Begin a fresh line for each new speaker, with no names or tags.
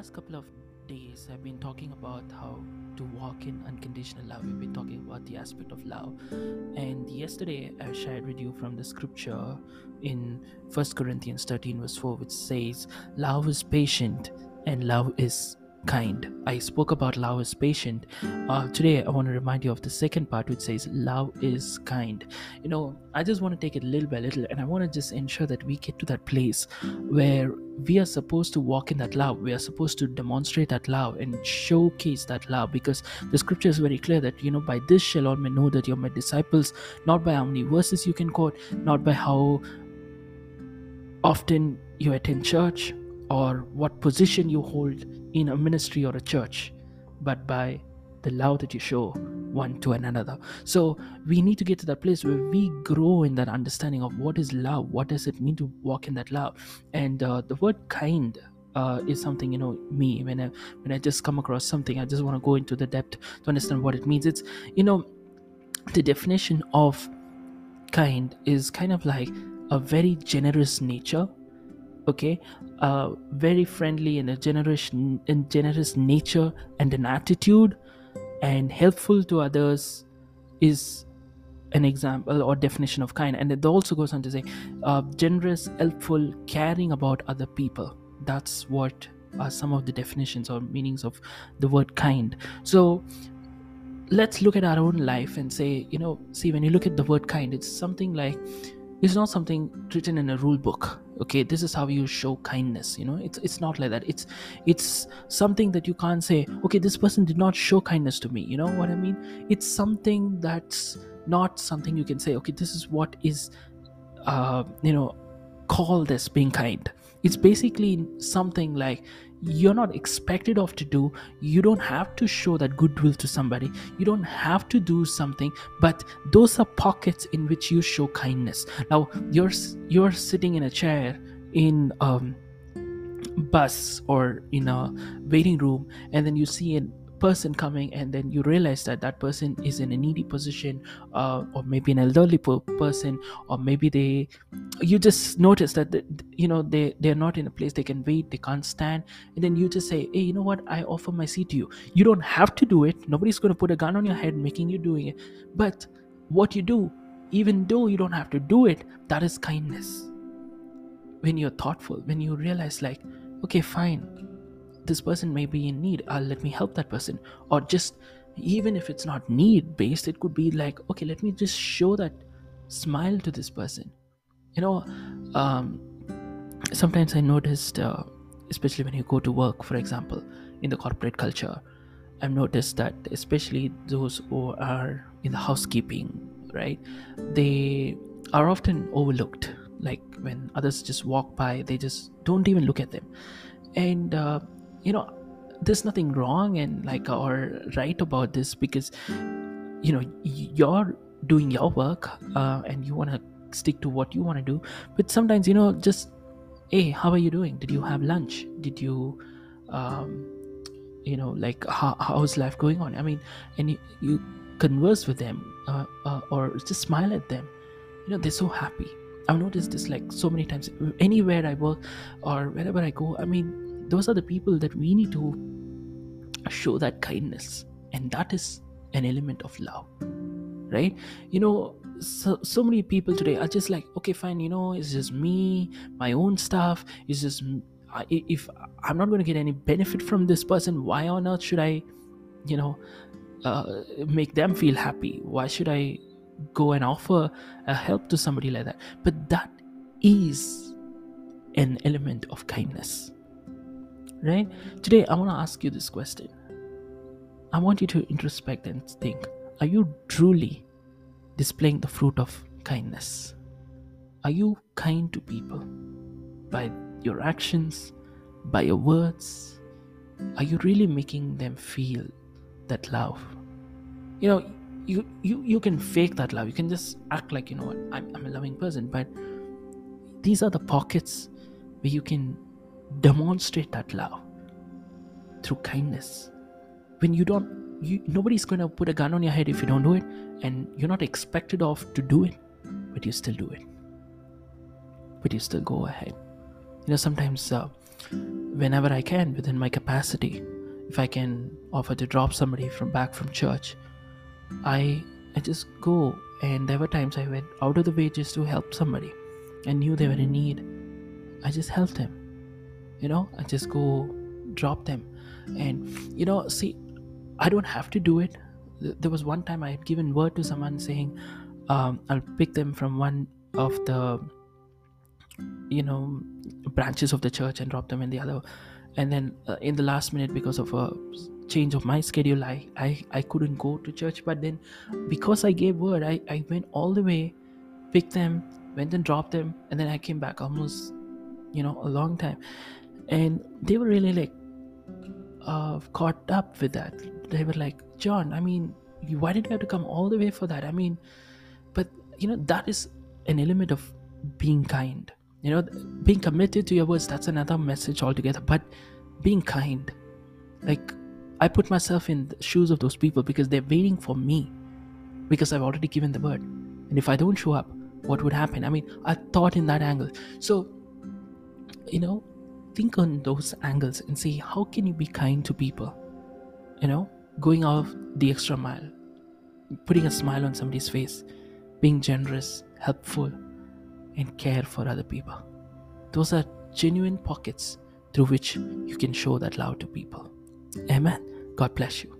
Last couple of days, I've been talking about how to walk in unconditional love. We've been talking about the aspect of love. And yesterday, I shared with you from the scripture in 1 Corinthians 13, verse 4, which says, Love is patient and love is kind. I spoke about love is patient. Uh, today, I want to remind you of the second part, which says love is kind. You know, I just want to take it little by little, and I want to just ensure that we get to that place where we are supposed to walk in that love. We are supposed to demonstrate that love and showcase that love because the scripture is very clear that, you know, by this shall all men know that you're my disciples, not by how many verses you can quote, not by how often you attend church or what position you hold in a ministry or a church, but by the love that you show one to another. So we need to get to that place where we grow in that understanding of what is love, what does it mean to walk in that love, and uh, the word kind. Uh, is something you know me when I when I just come across something I just want to go into the depth to understand what it means. It's you know the definition of kind is kind of like a very generous nature okay uh, very friendly and a generous and generous nature and an attitude and helpful to others is an example or definition of kind. And it also goes on to say uh, generous helpful caring about other people. That's what are some of the definitions or meanings of the word kind. So let's look at our own life and say you know see when you look at the word kind it's something like it's not something written in a rule book okay? This is how you show kindness you know? It's it's not like that. It's it's something that you can't say okay this person did not show kindness to me you know what i mean? It's something that's not something you can say okay this is what is uh you know called as being kind. It's basically something like you're not expected of to do you don't have to show that goodwill to somebody you don't have to do something but those are pockets in which you show kindness. Now you're you're sitting in a chair in um bus or in a waiting room and then you see a person coming and then you realize that that person is in a needy position uh, or maybe an elderly person or maybe they you just notice that the, you know they they're not in a place they can wait they can't stand and then you just say hey you know what? I offer my seat to you. You don't have to do it. Nobody's going to put a gun on your head making you doing it. But what you do even though you don't have to do it that is kindness. When you're thoughtful when you realize like okay fine this person may be in need uh, let me help that person. Or just even if it's not need based it could be like okay let me just show that smile to this person. You know um, sometimes i noticed uh, especially when you go to work for example in the corporate culture i've noticed that especially those who are in the housekeeping right they are often overlooked. Like when others just walk by they just don't even look at them. And uh, you know there's nothing wrong and like or right about this because you know you're doing your work uh, and you want to stick to what you want to do. But sometimes you know just hey how are you doing? Did you have lunch? Did you um, you know like how, how's life going on? I mean and you, you converse with them uh, uh, or just smile at them. You know they're so happy. I've noticed this like so many times. Anywhere i work or wherever i go i mean those are the people that we need to show that kindness and that is an element of love right you know so, so many people today are just like okay fine you know it's just me my own stuff it's just if i'm not going to get any benefit from this person why on earth should i you know, uh, make them feel happy? Why should I go and offer a help to somebody like that? But that is an element of kindness, right? Today, I want to ask you this question. I want you to introspect and think Are you truly displaying the fruit of kindness? Are you kind to people by your actions, by your words? Are you really making them feel that love? You know, you you you can fake that love. You can just act like you know what I'm, I'm a loving person, but these are the pockets where you can demonstrate that love through kindness. When you don't, you nobody's going to put a gun on your head if you don't do it, and you're not expected of to do it, but you still do it. But you still go ahead. You know, sometimes uh, whenever I can, within my capacity, if I can offer to drop somebody from back from church, I I just go. And there were times I went out of the way just to help somebody. I knew they were in need. I just helped them. You know, I just go drop them. And you know, see, I don't have to do it. There was one time I had given word to someone saying, um, I'll pick them from one of the you know branches of the church and drop them in the other and then uh, in the last minute because of a change of my schedule I, I i couldn't go to church but then because i gave word i i went all the way picked them went and dropped them and then i came back almost you know a long time and they were really like uh, caught up with that. They were like john i mean why did you have to come all the way for that? I mean but you know that is an element of being kind. You know being committed to your words that's another message altogether. But being kind like i put myself in the shoes of those people because they're waiting for me because i've already given the word. And if i don't show up what would happen? I mean i thought in that angle. So you know think on those angles and see how can you be kind to people you know going out the extra mile putting a smile on somebody's face being generous helpful and care for other people. Those are genuine pockets through which you can show that love to people. Amen. God bless you.